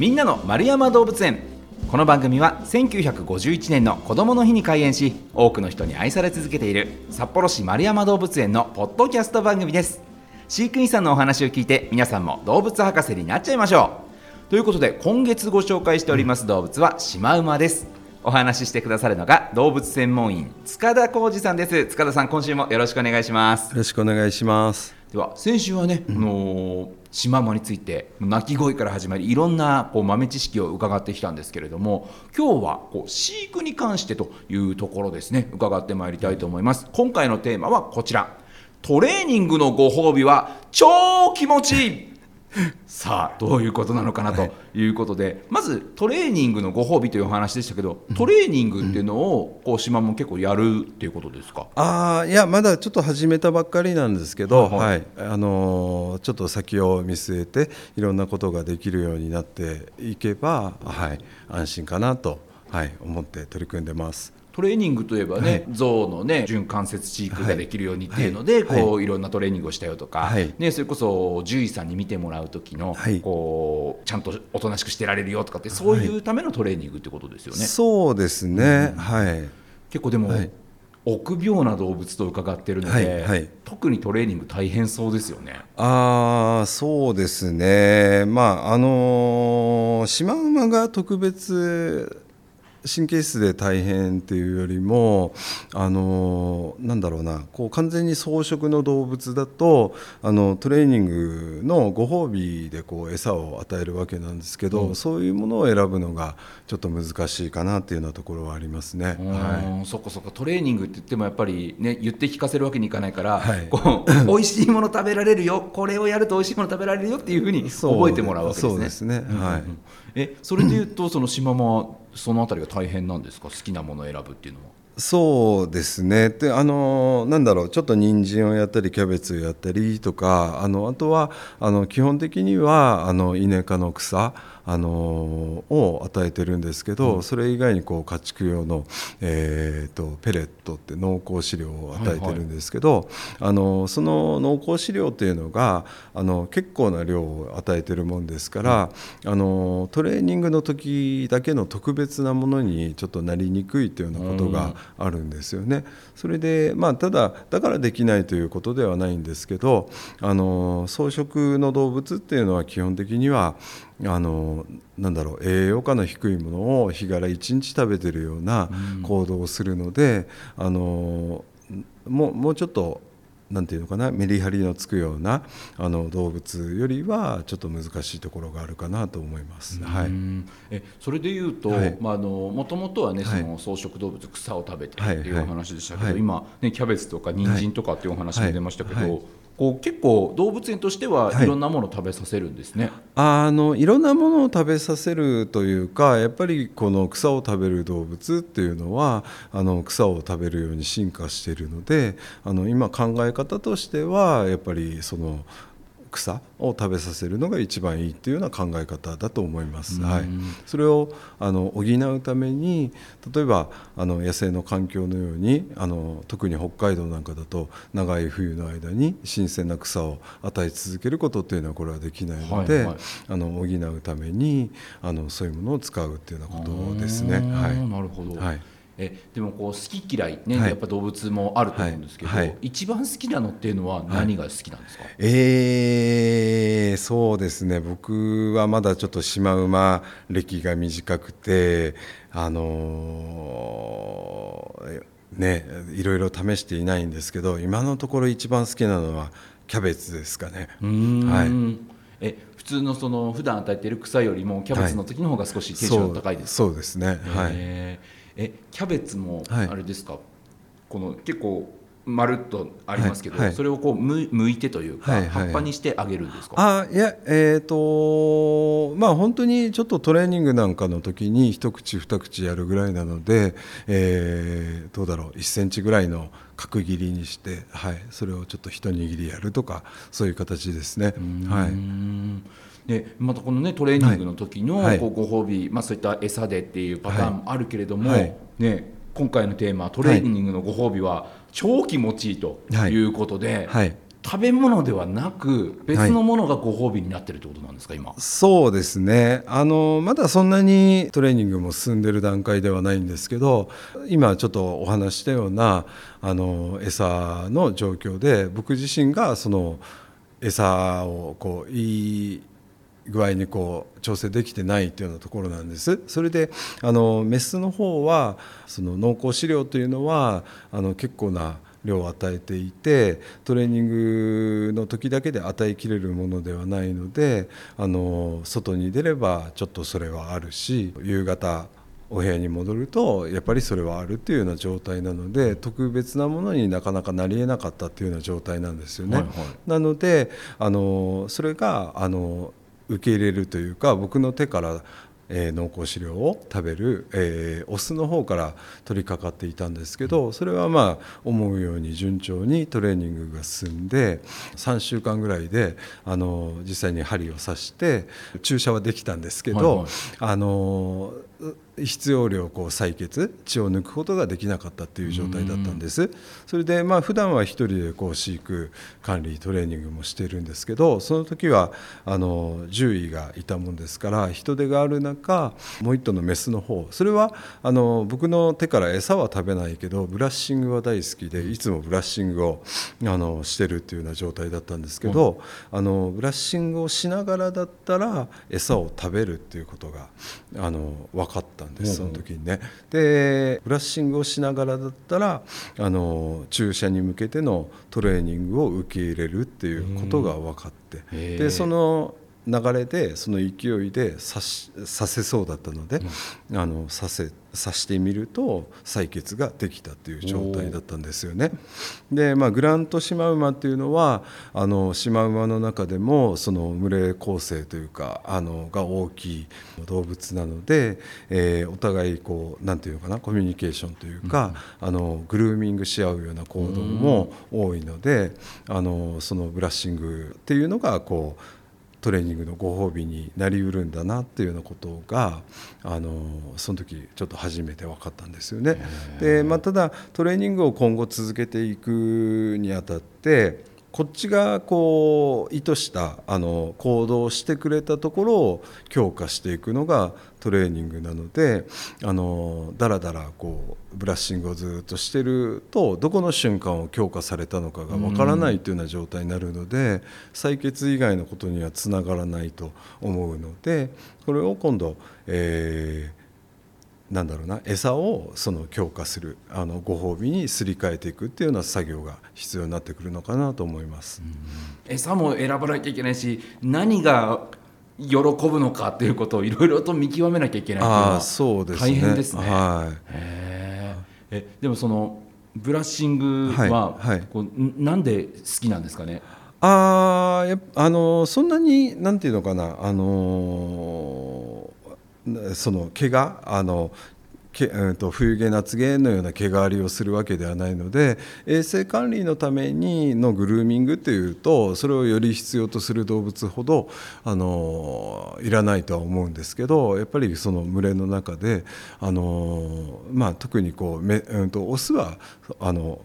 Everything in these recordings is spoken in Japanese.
みんなの丸山動物園。この番組は1951年の子どもの日に開園し多くの人に愛され続けている札幌市丸山動物園のポッドキャスト番組です。飼育員さんのお話を聞いて皆さんも動物博士になっちゃいましょう。ということで今月ご紹介しております動物はシマウマです。お話ししてくださるのが動物専門員塚田浩二さんです。塚田さん今週もよろしくお願いします。よろしくお願いします。では先週はね、うん、あのシマウマについて鳴き声から始まりいろんなこう豆知識を伺ってきたんですけれども今日はこう飼育に関してというところですね伺ってまいりたいと思います。今回のテーマはこちら。トレーニングのご褒美は超気持ちいい。さあどういうことなのかなとい。うことで、はい、まずトレーニングのご褒美というお話でしたけどトレーニングっていうのをこう島も結構やるっていうことですか、あいやまだちょっと始めたばっかりなんですけど、はい、はい、あのー、ちょっと先を見据えていろんなことができるようになっていけば、はい、安心かなと、はい、思って取り組んでます。トレーニングといえばね、はい、象のね準関節飼育ができるようにっていうので、はい、こういろんなトレーニングをしたよとか、はい、ね、それこそ獣医さんに見てもらう時の、こうちゃんとおとなしくしてられるよとかってそういうためのトレーニングってことですよね。そうですね、うん、はい。結構でも、臆病な動物と伺ってるので、はい。はい、特にトレーニング大変そうですよね。あそうですね、まああのー、シマウマが特別神経質で大変っていうよりもあのなんだろうなこう完全に草食の動物だとあのトレーニングのご褒美でこう餌を与えるわけなんですけど、うん、そういうものを選ぶのがちょっと難しいかなっていうようなところはありますね。はい、そこそこトレーニングって言ってもやっぱりね言って聞かせるわけにいかないから、はい、こう 美味しいもの食べられるよ。これをやると美味しいもの食べられるよっていうふうに覚えてもらうわけですね。そうですね、はい、えそれでいうとその島もそのあたりが大変なんですか？好きなものを選ぶっていうのは。そうですね。であのなんだろうちょっと人参をやったりキャベツをやったりとかあのあとはあの基本的にはあのイネ科の草あのを与えてるんですけど、うん、それ以外にこう家畜用の、えーと、ペレットって濃厚飼料を与えてるんですけど、はいはい、あのその濃厚飼料っていうのがあの結構な量を与えてるもんですから、うん、あのトレーニングの時だけの特別なものにちょっとなりにくいというようなことがあるんですよね。それで、まあ、ただだからできないということではないんですけどあの草食の動物っていうのは基本的にはあのなんだろう栄養価の低いものを日柄1日食べてるような行動をするので、うん、あのもうもうちょっとなんていうのかなメリハリのつくようなあの動物よりはちょっと難しいところがあるかなと思います。はい、えそれでいうと、はい、まああのもともとはねその草食動物草を食べてっていうお話でしたけど、はい、今ねキャベツとか人参とかっていうお話も出ましたけど。こう結構動物園としてはい。ろんなものを食べさせるんですね、はい、あのいろんなものを食べさせるというかやっぱりこの草を食べる動物っていうのはあの草を食べるように進化しているのであの今考え方としてはやっぱりその草を食べさせるのが一番いいっていうような考え方だと思います。はい、それをあの補うために例えばあの野生の環境のようにあの特に北海道なんかだと長い冬の間に新鮮な草を与え続けることっていうのはこれはできないので、はいはい、あの補うためにあのそういうものを使うっていうようなことですね。はい、なるほど、はいえでもこう好き嫌いね、はい、やっぱ動物もあると思うんですけど、はい。はい、一番好きなのっていうのは何が好きなんですか、えー、そうですね。僕はまだちょっとシマウマ歴が短くてあのー、ねいろいろ試していないんですけど今のところ一番好きなのはキャベツですかね。はい。え普通のその普段与えている草よりもキャベツの時の方が少しテンション高いですか、そうですね、はい、えキャベツもあれですか、はい、この結構まるっとありますけど、はいはい、それをこうむ剥いてというか、はいはい、葉っぱにしてあげるんですか？あいやえっ、ー、とまあ本当にちょっとトレーニングなんかの時に一口二口やるぐらいなので、えー、どうだろう1センチぐらいの角切りにして、はい、それをちょっと一握りやるとかそういう形ですね。はいでまたこのねトレーニングの時のこうご褒美、はい、まあ、そういった餌でっていうパターンもあるけれども、はい、ね、今回のテーマトレーニングのご褒美は超気持ちいいということで、食べ物ではなく別のものがご褒美になってるってことなんですか、今？そうですね。あのまだそんなにトレーニングも進んでる段階ではないんですけど今ちょっとお話したようなあの餌の状況で僕自身がその餌をこういい具合にこう調整できてないっていうようなところなんですそれであのメスの方はその濃厚飼料というのはあの結構な量を与えていてトレーニングの時だけで与えきれるものではないのであの外に出ればちょっとそれはあるし夕方お部屋に戻るとやっぱりそれはあるっていうような状態なので特別なものになかなかなりえなかったっていうような状態なんですよね。はいはいなのであのそれがあの受け入れるというか僕の手から、えー濃厚飼料を食べる、えーオスの方から取り掛かっていたんですけどそれはまあ思うように順調にトレーニングが進んで3週間ぐらいであの実際に針を刺して注射はできたんですけど、はいはい。あの必要量こう採血血を抜くことができなかったっていう状態だったんです。それでまあ普段は一人でこう飼育管理トレーニングもしているんですけどその時はあの獣医がいたもんですから人手がある中もう一頭のメスの方それはあの僕の手から餌は食べないけどブラッシングは大好きでいつもブラッシングをあのしてるっていうような状態だったんですけど、あのブラッシングをしながらだったら餌を食べるっていうことがあの分かったんですその時にね。でブラッシングをしながらだったらあの注射に向けてのトレーニングを受け入れるっていうことが分かって。でその流れでその勢いで刺し刺せそうだったので、あの刺せ刺してみると採血ができたっていう状態だったんですよね。で、まあ、グラントシマウマっていうのはあのシマウマの中でもその群れ構成というかあのが大きい動物なので、えーお互いこうなんていうのかなコミュニケーションというか、あのグルーミングし合うような行動も多いので、あのそのブラッシングっていうのがこうトレーニングのご褒美になりうるんだなっていうようなことがあのその時ちょっと初めて分かったんですよね。でまあ、ただトレーニングを今後続けていくにあたってこっちがこう意図したあの行動をしてくれたところを強化していくのがトレーニングなのであのだらだらこうブラッシングをずっとしてるとどこの瞬間を強化されたのかがわからないというような状態になるので採血以外のことにはつながらないと思うのでこれを今度、えーなんだろうな餌をその強化するあのご褒美にすり替えていくっていうような作業が必要になってくるのかなと思います。餌も選ばなきゃいけないし何が喜ぶのかっていうことをいろいろと見極めなきゃいけないっていうのはそうですね。大変ですね。はい。えでもそのブラッシングは、はいはいこうんなんで好きなんですかね？ああのそんなになんていうのかなあのその毛があのけうんと冬毛夏毛のような毛変わりをするわけではないので衛生管理のためにのグルーミングっていうとそれをより必要とする動物ほどあのいらないとは思うんですけどやっぱりその群れの中であの、まあ、特にこうめ、うん、とオスはあの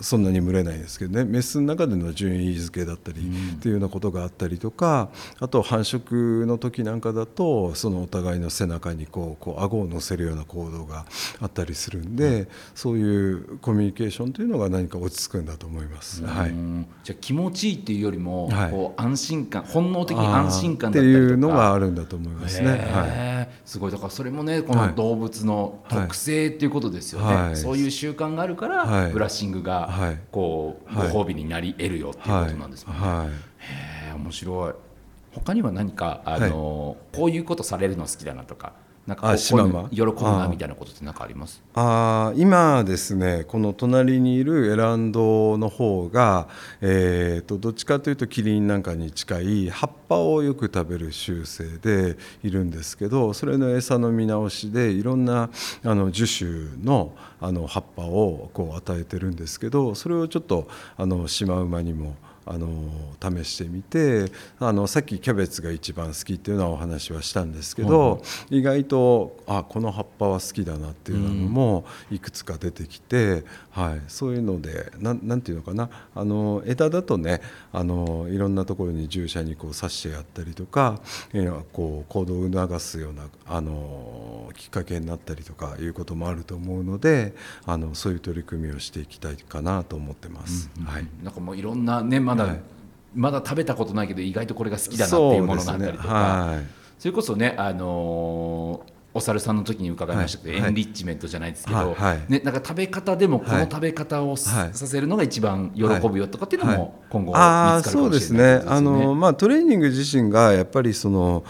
そんなに群れないですけどね。メスの中での順位付けだったりっていうようなことがあったりとかあと繁殖の時なんかだとそのお互いの背中にこうこう顎を乗せるような行動があったりするんで、そういうコミュニケーションというのが何か落ち着くんだと思います。はい。うんじゃあ気持ちいいっていうよりも、はい。こう安心感本能的に安心感だったりとか。っていうのがあるんだと思いますね。はいすごい。だからそれもねこはい。の動物の特性っていうことですよね、はい。そういう習慣があるから、はい。ブラッシングがはい。こう、はい。ご褒美になり得るよっていうことなんですもんね、へえ面白い。他には何かあの、こういうことされるの好きだなとかなんか喜ぶなみたいなことって何かあります？あー今ですねこの隣にいるエランドの方が、えー、とどっちかというとキリンなんかに近い葉っぱをよく食べる習性でいるんですけどそれの餌の見直しでいろんなあの樹種のあの葉っぱをこう与えてるんですけどそれをちょっとあのシマウマにもあの試してみてあのさっきキャベツが一番好きっていうのはお話はしたんですけど、意外とあこの葉っぱは好きだなっていうのもいくつか出てきて、はい、そういうのでなんなんていうのかなあの枝だとねあのいろんなところに従者にこう刺してやったりとか、えーこう行動を促すようなあのきっかけになったりとかいうこともあると思うのであのそういう取り組みをしていきたいかなと思ってます。はい。なんかもういろんなねまだ、はい。まだ食べたことないけど意外とこれが好きだなっていうものがあったりとか。そ,、はい。れこそねあのーお猿さんの時に伺いましたけど、はい。エンリッチメントじゃないですけど、はいはい。ね、なんか食べ方でもこのはい。食べ方をさ,、はいせるのが一番喜ぶよとかっていうのも今後見つかるかそうですもしれないね。あの、まあ、トレーニング自身がやっぱりその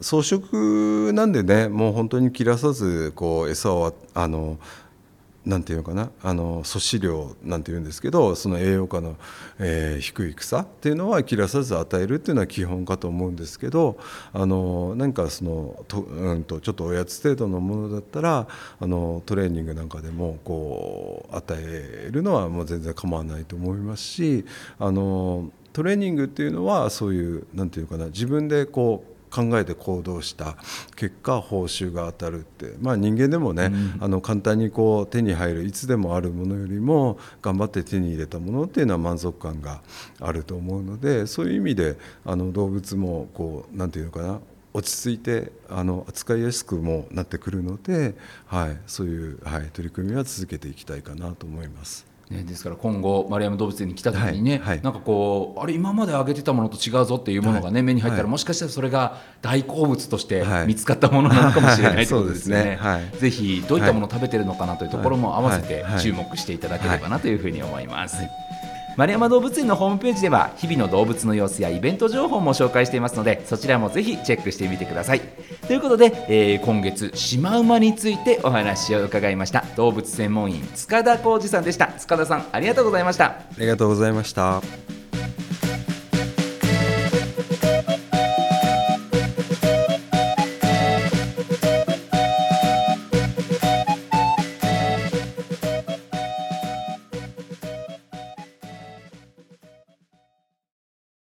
草食なんでねもう本当に切らさずこう餌をあのなんていうのかなあの粗飼料なんていうんですけどその栄養価の、えー低い草っていうのは切らさず与えるっていうのは基本かと思うんですけどあのなんかそのと,、うん、とちょっとおやつ程度のものだったらあのトレーニングなんかでもこう与えるのはもう全然構わないと思いますしあのトレーニングっていうのはそういうなんていうかな自分でこう考えて行動した結果報酬が当たるって、まあ、人間でもね、あの簡単にこう手に入るいつでもあるものよりも頑張って手に入れたものっていうのは満足感があると思うのでそういう意味であの動物もこうなんていうのかな落ち着いてあの扱いやすくもなってくるので、はい、そういう、はい、取り組みは続けていきたいかなと思います。ね、ですから今後丸山動物園に来た時にね、はいはい。なんかこうあれ今まであげてたものと違うぞっていうものがね、目に入ったら、はい。もしかしたらそれが大好物としてはい。見つかったものなのかもしれないということですね。ぜひどういったものを食べてるのかなというところも合わせてはい。はい。注目していただければなというふうに思います。丸山動物園のホームページでは日々の動物の様子やイベント情報も紹介していますのでそちらもぜひチェックしてみてください。ということで、えー今月シマウマについてお話を伺いました。動物専門員塚田浩二さんでした。塚田さんありがとうございました。ありがとうございました。